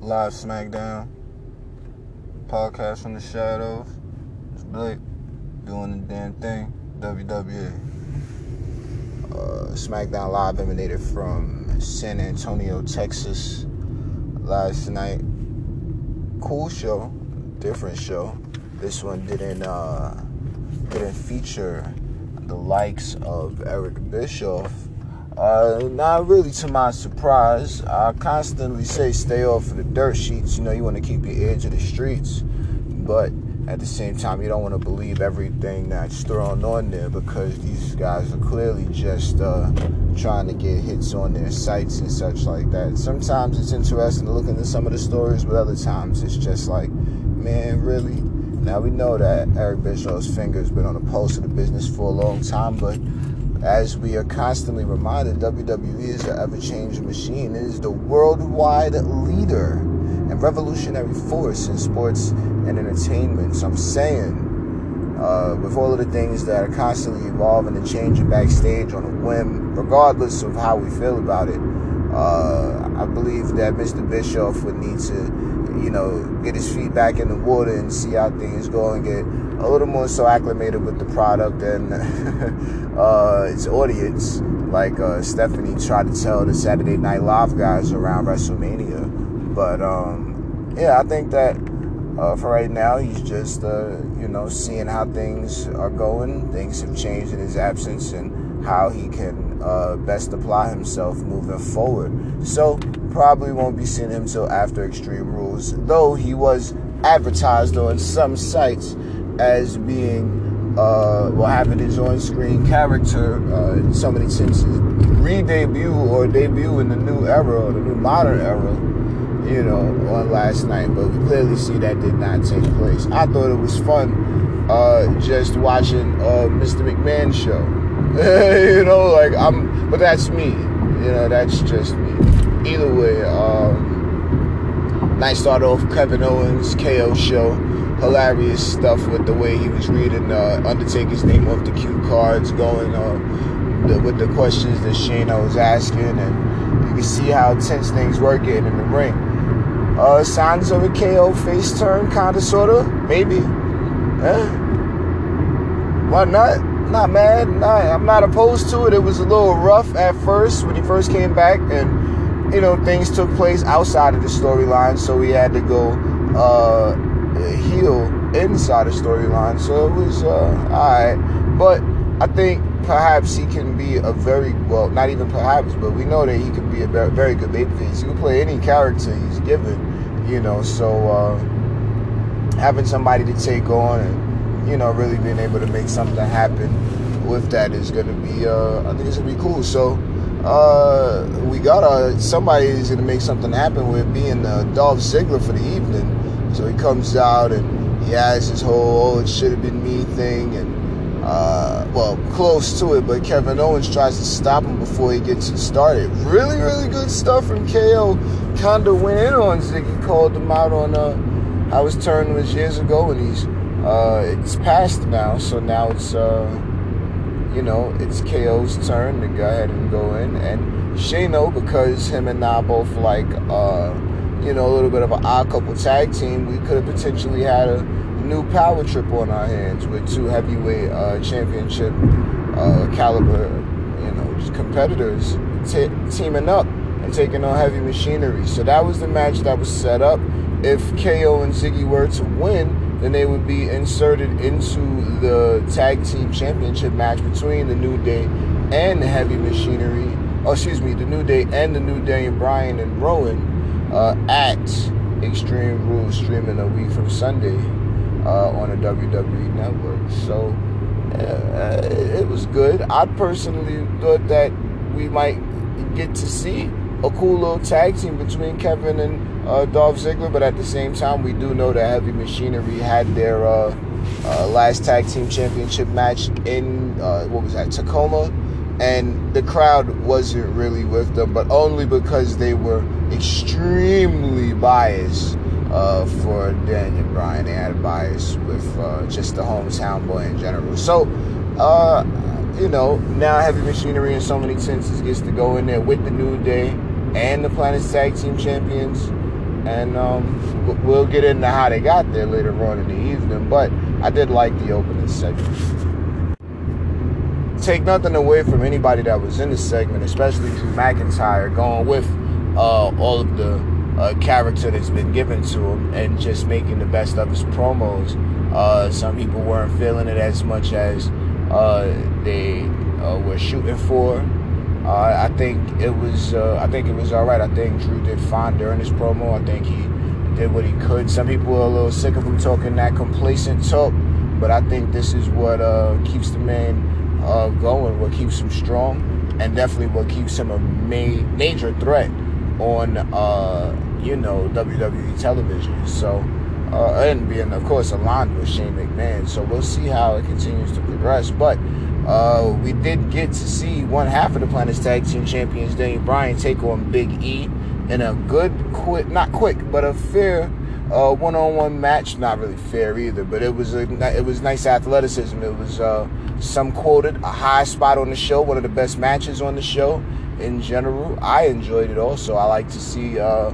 live SmackDown podcast from the shadows. It's Blake doing the damn thing. WWE. Uh, SmackDown Live emanated from San Antonio, Texas last night. Cool show, different show. This one didn't uh, didn't feature the likes of Eric Bischoff uh, not really to my surprise. I constantly say stay off of the dirt sheets. You know, you want to keep your edge of the streets, but at the same time, you don't want to believe everything that's thrown on there because these guys are clearly just uh, trying to get hits on their sites and such like that. Sometimes it's interesting to look into some of the stories, but other times it's just like, man, really? Now we know that Eric Bischoff's finger's been on the pulse of the business for a long time, but as we are constantly reminded, WWE is an ever changing machine. It is the worldwide leader and revolutionary force in sports and entertainment. So I'm saying, uh, with all of the things that are constantly evolving and changing backstage on a whim, regardless of how we feel about it, uh, I believe that Mr. Bischoff would need to, you know, get his feet back in the water and see how things go and get a little more so acclimated with the product and uh, its audience, like uh, Stephanie tried to tell the Saturday Night Live guys around WrestleMania. But um, yeah, I think that uh, for right now, he's just uh, you know seeing how things are going. Things have changed in his absence, and how he can uh, best apply himself moving forward. So probably won't be seeing him till after Extreme Rules, though he was advertised on some sites as being uh, having his on-screen character uh, in so many senses re-debut or debut in the new era or the new modern era you know on last night. But we clearly see that did not take place. I thought it was fun uh, just watching uh, mr mcmahon show. You know like i'm but that's me. You know that's just me. Either way um, nice start off kevin owens ko show hilarious stuff with the way he was reading uh, Undertaker's name off the cue cards, going uh, the, with the questions that Shayna was asking, and you can see how tense things were getting in the ring. Uh, signs of a KO face turn, kind of, sort of, maybe. Yeah. Why not? Not mad. Not, I'm not opposed to it. It was a little rough at first when he first came back, and you know things took place outside of the storyline, so he had to go. Uh, inside the storyline. So it was uh, alright. But I think perhaps he can be a very well, not even perhaps, but we know that he can be a very, good babyface. He can play any character he's given, you know. So uh, having somebody to take on and you know really being able to make something happen with that is going to be, uh, I think it's going to be cool. So. Uh, we got a somebody is gonna make something happen with being uh, Dolph Ziggler for the evening. So he comes out and he has his whole, oh, it should have been me thing. And, uh, well, close to it, but Kevin Owens tries to stop him before he gets it started. Really, really good stuff from KO. Kind of went in on Ziggy, called him out on uh, how his turn was years ago, and he's, uh, it's past now. So now it's, uh, you know, it's KO's turn to go ahead and go in. And Shano, because him and I both like, uh, you know, a little bit of an odd couple tag team, we could have potentially had a new power trip on our hands with two heavyweight uh, championship uh, caliber, you know, competitors t- teaming up and taking on heavy machinery. So that was the match that was set up. If KO and Ziggy were to win, then they would be inserted into the tag team championship match between the New Day and the Heavy Machinery. Oh, excuse me, the New Day and the New Day and Bryan and Rowan uh, at Extreme Rules streaming a week from Sunday uh, on the WWE Network. So uh, it, was good. I personally thought that we might get to see a cool little tag team between Kevin and uh, Dolph Ziggler, but at the same time, we do know that Heavy Machinery had their uh, uh, last tag team championship match in uh, what was that Tacoma, and the crowd wasn't really with them, but only because they were extremely biased uh, for Daniel Bryan. They had a bias with uh, just the hometown boy in general. So, uh, you know, now Heavy Machinery in so many senses gets to go in there with the New Day and the Planet's Tag Team Champions. and um, we'll get into how they got there later on in the evening. But I did like the opening segment. Take nothing away from anybody that was in the segment, especially Drew McIntyre, going with uh, all of the uh, character that's been given to him and just making the best of his promos. Uh, some people weren't feeling it as much as uh, they uh, were shooting for. Uh, I think it was I think it was all right. I think Drew did fine during his promo. I think he did what he could. Some people are a little sick of him talking that complacent talk, but I think this is what keeps the man uh, going, what keeps him strong, and definitely what keeps him a ma- major threat on uh, you know WWE television. So. Uh, and being, of course, aligned with Shane McMahon. So we'll see how it continues to progress. But uh, we did get to see one half of the Planet's Tag Team Champions, Daniel Bryan, take on Big E in a good, quick, not quick, but a fair uh, one-on-one match. Not really fair either, but it was a, it was nice athleticism. It was uh, some quoted a high spot on the show, one of the best matches on the show in general. I enjoyed it also. I like to see uh,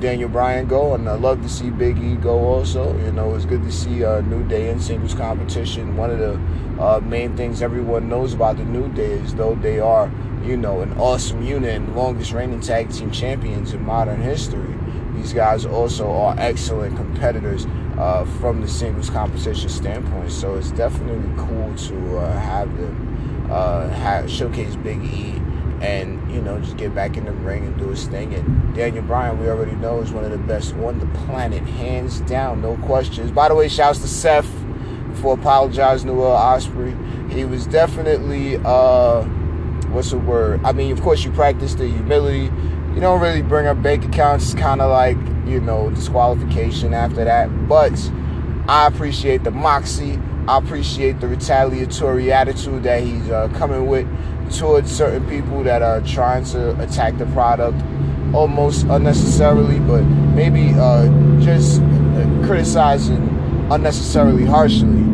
Daniel Bryan go, and I love to see Big E go also. You know, it's good to see uh, New Day in singles competition. One of the uh, main things everyone knows about the New Day is though they are, you know, an awesome unit and longest reigning tag team champions in modern history. These guys also are excellent competitors uh, from the singles competition standpoint. So it's definitely cool to uh, have them uh, have, showcase Big E and you know just get back in the ring and do his thing. And Daniel Bryan, we already know, is one of the best on the planet, hands down, no questions. By the way, shouts to Seth for apologizing to Will Ospreay. He was definitely uh, what's the word? I mean, of course, you practice the humility. You don't really bring up bank accounts. It's kind of like you know disqualification after that. But I appreciate the moxie. I appreciate the retaliatory attitude that he's uh, coming with towards certain people that are trying to attack the product almost unnecessarily, but maybe uh, just criticizing unnecessarily harshly.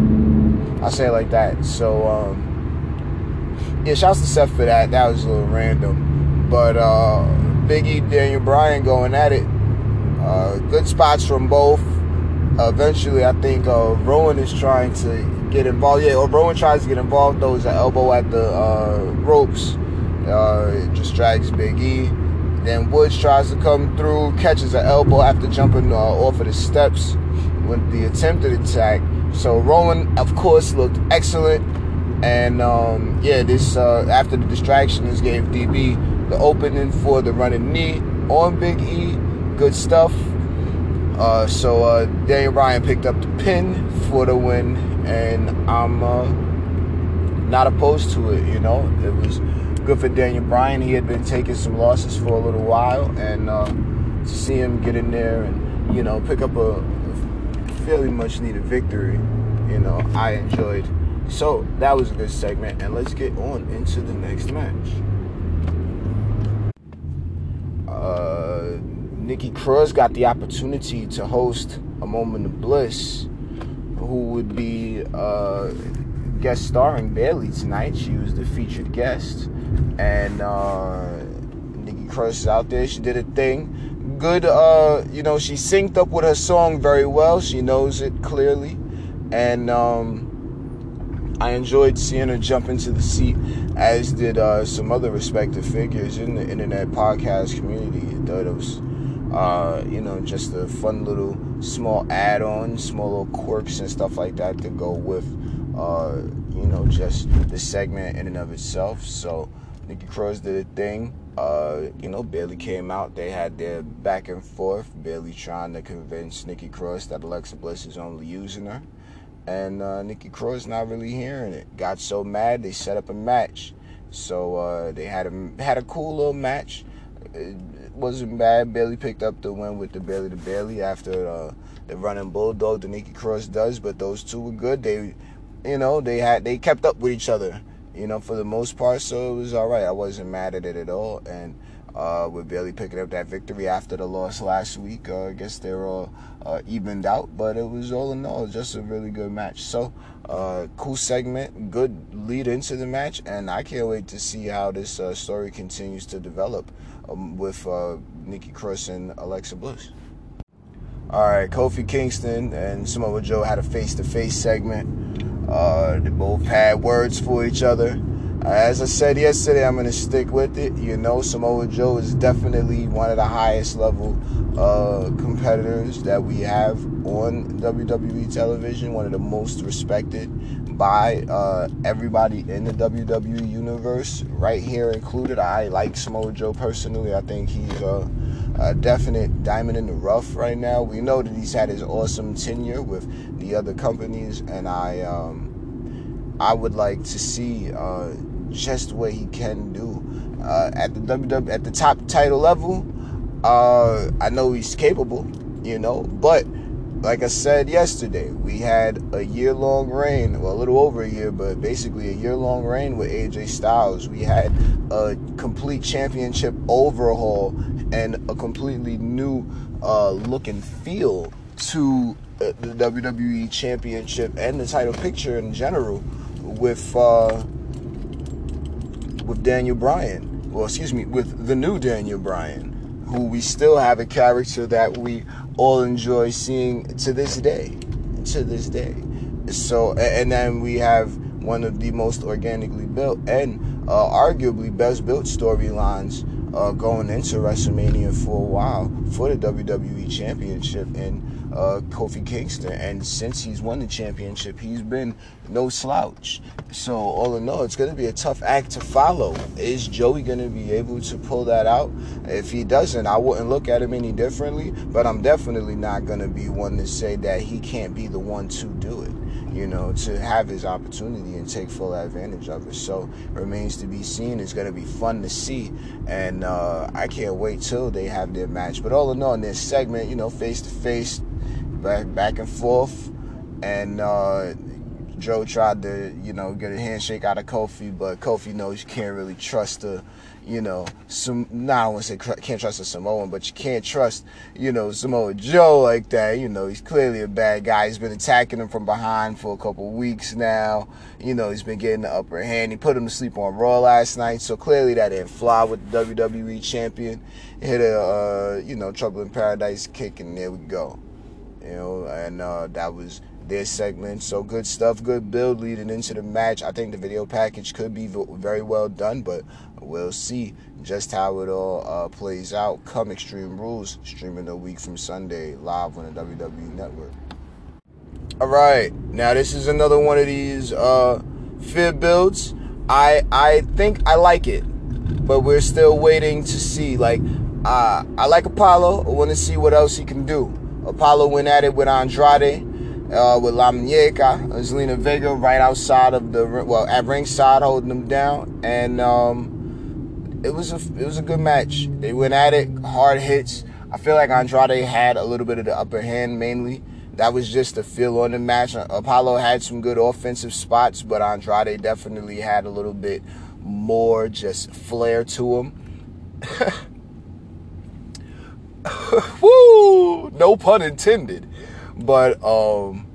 I say it like that. So, um, yeah, shouts to Seth for that. That was a little random. But uh, Biggie, Daniel Bryan going at it. Uh, good spots from both. Eventually, I think uh, Rowan is trying to get involved. Yeah, or Rowan tries to get involved. Throws an elbow at the uh, ropes. Uh, it just drags Big E. Then Woods tries to come through, catches an elbow after jumping uh, off of the steps with the attempted attack. So Rowan, of course, looked excellent. And um, yeah, this uh, after the distraction, this gave DB the opening for the running knee on Big E. Good stuff. Uh, so uh, Daniel Bryan picked up the pin for the win, and I'm uh, not opposed to it. You know, it was good for Daniel Bryan. He had been taking some losses for a little while, and uh, to see him get in there and you know pick up a, fairly much needed victory, you know, I enjoyed. So that was a good segment, and let's get on into the next match. Uh, Nikki Cross got the opportunity to host a moment of bliss, who would be uh, guest starring Bayley tonight. She was the featured guest, and uh, Nikki Cross is out there. She did a thing. Good uh you know she synced up with her song very well. She knows it clearly. And um i enjoyed seeing her jump into the seat as did uh some other respected figures in the internet podcast community. It was uh you know just a fun little small add-on small little quirks and stuff like that to go with uh you know just the segment in and of itself so nikki cross did a thing uh, you know, Bayley came out. They had their back and forth. Bayley trying to convince Nikki Cross that Alexa Bliss is only using her, and uh, Nikki Cross not really hearing it. Got so mad they set up a match. So uh, they had a had a cool little match. It wasn't bad. Bayley picked up the win with the Bayley to Bayley after uh, the running bulldog the Nikki Cross does. But those two were good. They, you know, they had they kept up with each other you know, for the most part. So it was all right. I wasn't mad at it at all. And uh, with Bayley picking up that victory after the loss last week, uh, I guess they're all uh, evened out. But it was all in all just a really good match. So uh, cool segment, good lead into the match, and I can't wait to see how this uh, story continues to develop um, with uh, Nikki Cross and Alexa Bliss. All right, Kofi Kingston and Samoa Joe had a face-to-face segment. Uh, they both had words for each other. As I said yesterday, I'm gonna stick with it. You know, Samoa Joe is definitely one of the highest level uh, competitors that we have on WWE television. One of the most respected by uh, everybody in the WWE universe, right here included. I like Samoa Joe personally. I think he's a, a, definite diamond in the rough right now. We know that he's had his awesome tenure with the other companies, and I um, I would like to see uh, just what he can do uh, at the WWE at the top title level. Uh, I know he's capable, you know, but like I said yesterday, we had a year long reign, well, a little over a year, but basically a year long reign with AJ Styles. We had a complete championship overhaul and a completely new uh, look and feel to uh, the WWE Championship and the title picture in general with uh, with Daniel Bryan. Well, excuse me, with the new Daniel Bryan, who we still have a character that we all enjoy seeing to this day. To this day. So, and then we have one of the most organically built and uh, arguably best built storylines uh, going into WrestleMania for a while for the WWE Championship and uh, Kofi Kingston. And since he's won the championship, he's been no slouch. So all in all, it's going to be a tough act to follow. Is Joey going to be able to pull that out? If he doesn't, I wouldn't look at him any differently. But I'm definitely not going to be one to say that he can't be the one to do it you know, to have his opportunity and take full advantage of it. So remains to be seen. It's going to be fun to see, and uh, I can't wait till they have their match. But all in all, in this segment, you know, face to face, back back and forth, and uh, Joe tried to you know get a handshake out of Kofi, but Kofi knows you can't really trust the you know some. Nah, I want to say can't trust a Samoan, but you can't trust you know Samoa Joe like that. You know he's clearly a bad guy. He's been attacking him from behind for a couple weeks now. You know he's been getting the upper hand. He put him to sleep on Raw last night, so clearly that didn't fly with the WWE champion. Hit a uh, you know Trouble in Paradise kick, and there we go you know, and uh, that was their segment. So good stuff, good build leading into the match. I think the video package could be very well done, but we'll see just how it all uh, plays out. Come Extreme Rules, streaming a week from Sunday live on the WWE Network. All right, now this is another one of these uh, fear builds. I I think I like it, but we're still waiting to see. Like, uh, I like Apollo. I want to see what else he can do. Apollo went at it with Andrade, uh, with La Muñeca, Zelina Vega right outside of the well at ringside holding them down, and um, it was a it was a good match. They went at it, hard hits. I feel like Andrade had a little bit of the upper hand mainly. That was just the feel on the match. Apollo had some good offensive spots, but Andrade definitely had a little bit more just flair to him. Woo! No pun intended. But um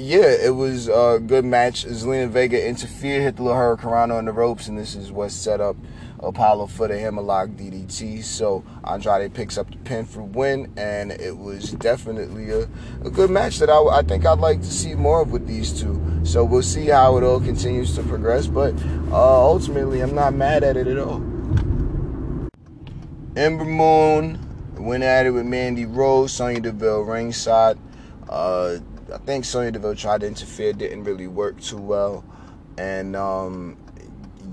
yeah, it was a good match. Zelina Vega interfered, hit the little hurricane on the ropes, and this is what set up Apollo for the Hammerlock DDT. So Andrade picks up the pin for win, and it was definitely a, a good match that I, I think I'd like to see more of with these two. So we'll see how it all continues to progress, but uh, ultimately, I'm not mad at it at all. Ember Moon Went at it with Mandy Rose, Sonya Deville ringside. Uh, I think Sonya Deville tried to interfere, didn't really work too well. And um,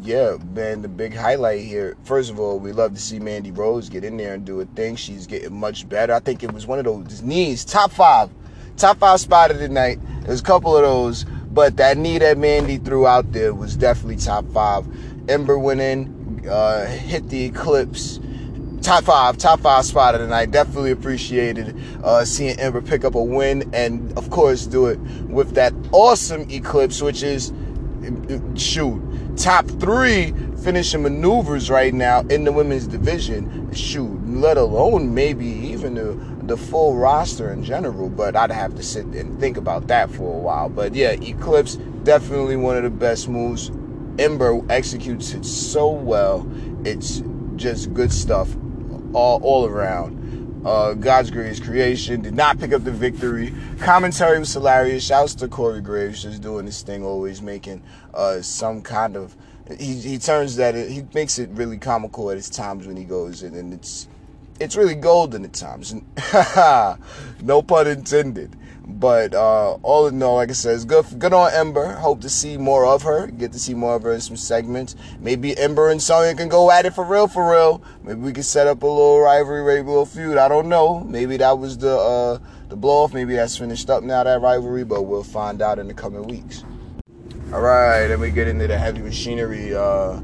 yeah, man, the big highlight here. First of all, we love to see Mandy Rose get in there and do a thing. She's getting much better. I think it was one of those knees, top five, top five spot of the night. There's a couple of those, but that knee that Mandy threw out there was definitely top five. Ember went in, uh, hit the eclipse top five, top five spot of the night. Definitely appreciated uh, seeing Ember pick up a win and, of course, do it with that awesome Eclipse, which is, shoot, top three finishing maneuvers right now in the women's division. Shoot, let alone maybe even the, the full roster in general. But I'd have to sit and think about that for a while. But yeah, Eclipse, definitely one of the best moves. Ember executes it so well. It's just good stuff all, all around. uh, God's greatest creation. Did not pick up the victory. Commentary was hilarious. Shouts to Corey Graves, just doing this thing, always making uh, some kind of. He, he turns that he makes it really comical at his times when he goes in, and it's it's really golden at times. no pun intended. But uh, all in all, like I said, it's good. Good on Ember. Hope to see more of her. Get to see more of her in some segments. Maybe Ember and Sonya can go at it for real, for real. Maybe we can set up a little rivalry, a little feud. I don't know. Maybe that was the uh, the blow off. Maybe that's finished up now that rivalry. But we'll find out in the coming weeks. All right, then we get into the heavy machinery uh,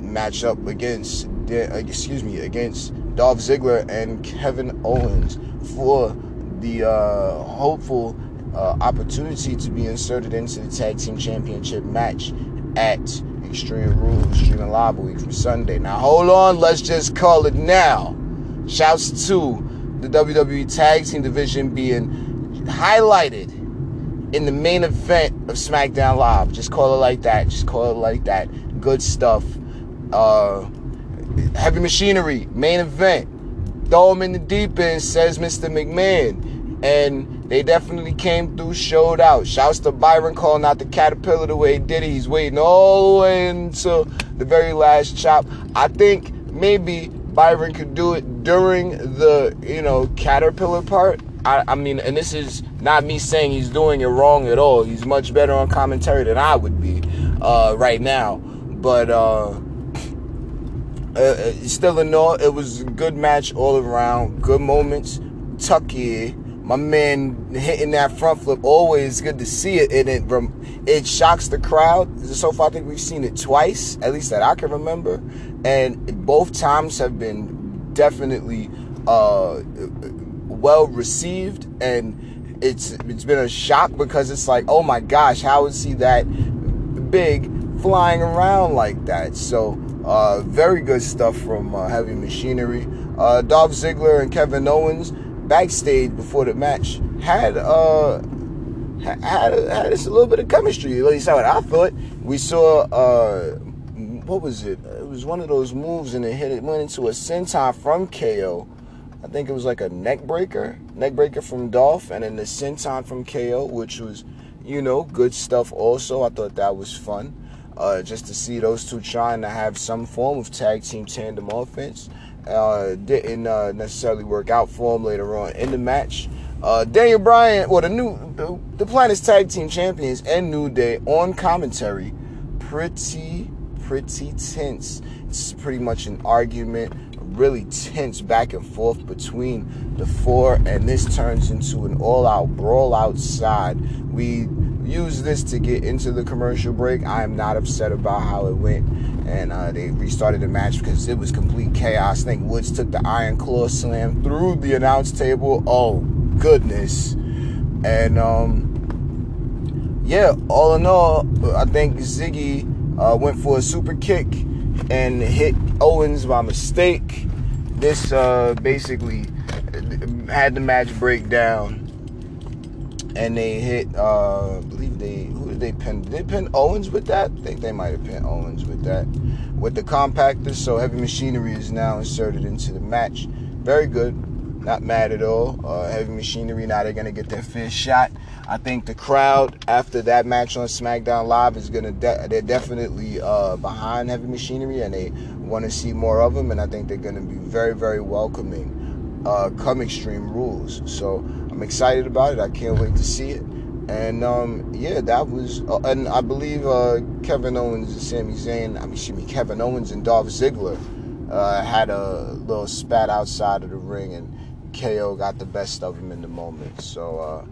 matchup against, uh, excuse me, against Dolph Ziggler and Kevin Owens for the uh, hopeful uh, opportunity to be inserted into the tag team championship match at Extreme Rules streaming live a week from Sunday. Now hold on, let's just call it now. Shouts to the WWE Tag Team division being highlighted in the main event of SmackDown Live. Just call it like that. Just call it like that. Good stuff. Uh, heavy machinery, main event. Throw him in the deep end, says Mr. McMahon and they definitely came through, showed out. Shouts to Byron calling out the caterpillar the way he did it. He's waiting all the way until the very last chop. I think maybe Byron could do it during the you know caterpillar part. I, I mean, and this is not me saying he's doing it wrong at all. He's much better on commentary than I would be uh, right now. But uh, uh, uh still in all, it was a good match all around. Good moments. Tucker my man hitting that front flip. Always good to see it. And it it shocks the crowd. So far i think we've seen it twice at least that i can remember. And both times have been definitely uh, well received. And it's it's been a shock because it's like oh my gosh how is he that big flying around like that? So uh, very good stuff from uh, heavy machinery uh, Dolph Ziggler and Kevin Owens backstage before the match had uh had had this a little bit of chemistry. At least how I thought. We saw uh what was it? It was one of those moves and it hit it went into a senton from KO. I think it was like a neck breaker, neck breaker from Dolph, and then the senton from KO, which was, you know, good stuff. Also, I thought that was fun, uh, just to see those two trying to have some form of tag team tandem offense uh, didn't uh, necessarily work out for him later on in the match. Uh, Daniel Bryan, well, the new the, the Planet's Tag Team Champions and New Day on commentary, pretty pretty tense. It's pretty much an argument, really tense back and forth between the four, and this turns into an all-out brawl outside. We use this to get into the commercial break. I am not upset about how it went and uh, they restarted the match because it was complete chaos. I think Woods took the Iron Claw slam through the announce table. Oh goodness! And um, yeah, all in all, I think Ziggy uh, went for a super kick and hit Owens by mistake. This uh, basically had the match break down and they hit. Uh, I believe they who did they pin? Did they pin Owens with that? I think they might have pinned Owens with that. With the compactor, so heavy machinery is now inserted into the match. Very good. Not mad at all. Uh, heavy machinery now they're gonna get their first shot. I think the crowd after that match on SmackDown Live is gonna de- they're definitely uh, behind heavy machinery and they want to see more of them. And I think they're gonna be very very welcoming. Uh, come Extreme Rules. So I'm excited about it. I can't wait to see it. And um, yeah, that was, uh, and I believe uh, Kevin Owens and Sami Zayn, I mean, excuse me, Kevin Owens and Dolph Ziggler uh, had a little spat outside of the ring, and KO got the best of him in the moment. So, uh,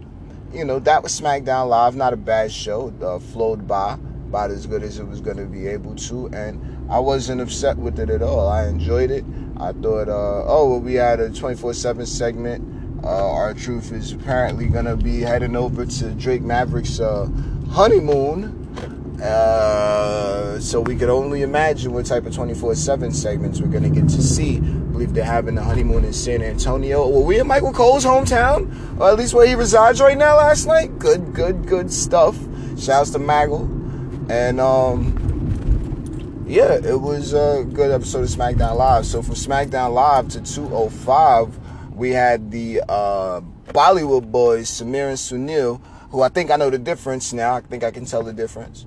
you know, that was SmackDown Live. Not a bad show. Uh, flowed by, about as good as it was going to be able to, and I wasn't upset with it at all. I enjoyed it. I thought, uh, oh, well, we had a 24 7 segment uh, R-Truth is apparently gonna be heading over to Drake Maverick's uh, honeymoon. Uh, so we could only imagine what type of 24/7 segments we're gonna get to see. I believe they're having the honeymoon in San Antonio. Were we in Michael Cole's hometown, or at least where he resides right now? Last night, good, good, good stuff. Shouts to Maggle, and um, yeah, it was a good episode of SmackDown Live. So from SmackDown Live to 205 we had the uh, Bollywood boys, Samir and Sunil, who I think I know the difference now. I think I can tell the difference.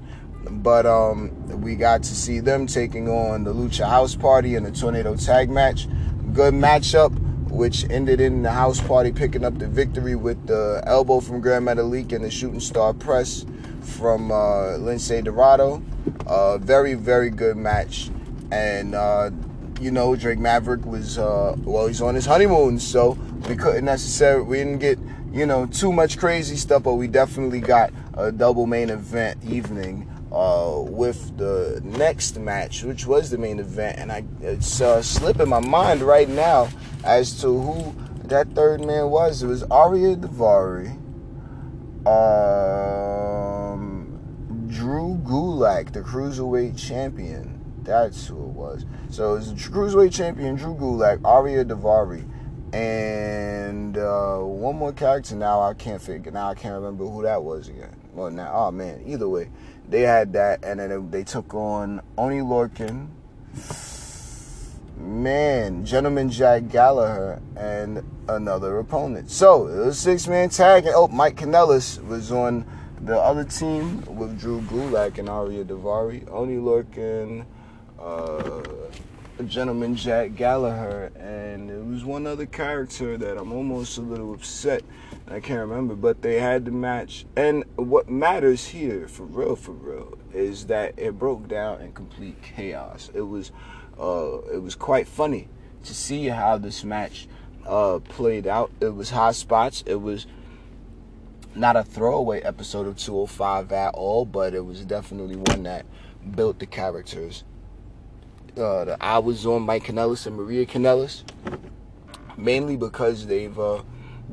But um, we got to see them taking on the Lucha House Party in a Tornado Tag match. Good matchup, which ended in the House Party picking up the victory with the elbow from Grand Metalik and the Shooting Star Press from uh, Lince Dorado. Uh, very, very good match. And, uh, you know, Drake Maverick was, uh, well, he's on his honeymoon, so we couldn't necessarily, we didn't get, you know, too much crazy stuff, but we definitely got a double main event evening uh, with the next match, which was the main event, and I it's uh, slipping my mind right now as to who that third man was. It was Ariya Daivari, um, Drew Gulak, the cruiserweight champion. That's who it was. So it's cruiserweight champion Drew Gulak, Ariya Daivari, and uh, one more character. Now I can't figure. Now I can't remember who that was again. Well, now, oh man. Either way, they had that, and then they took on Oney Lorcan. man, Gentleman Jack Gallagher, and another opponent. So it was six man tag, and oh, Mike Kanellis was on the other team with Drew Gulak and Ariya Daivari, Oney Lorcan, uh, Gentleman Jack Gallagher, and it was one other character that I'm almost a little upset I can't remember, but they had the match. And what matters here, for real, for real, is that it broke down in complete chaos. It was, uh, it was quite funny to see how this match uh, played out. It was hot spots. It was not a throwaway episode of 205 at all, but it was definitely one that built the characters. Uh, the, I was on Mike Kanellis and Maria Kanellis, mainly because they've uh,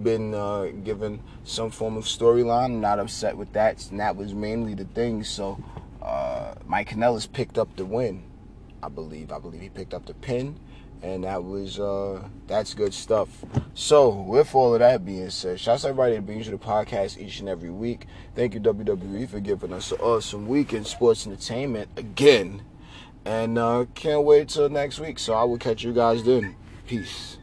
been uh, given some form of storyline. Not upset with that. And that was mainly the thing. So uh, Mike Kanellis picked up the win, I believe. I believe he picked up the pin. And that was uh, that's good stuff. So with all of that being said, shouts out everybody that brings you the podcast each and every week. Thank you WWE for giving us an awesome week in sports entertainment again. And uh, can't wait till next week. So I will catch you guys then. Peace.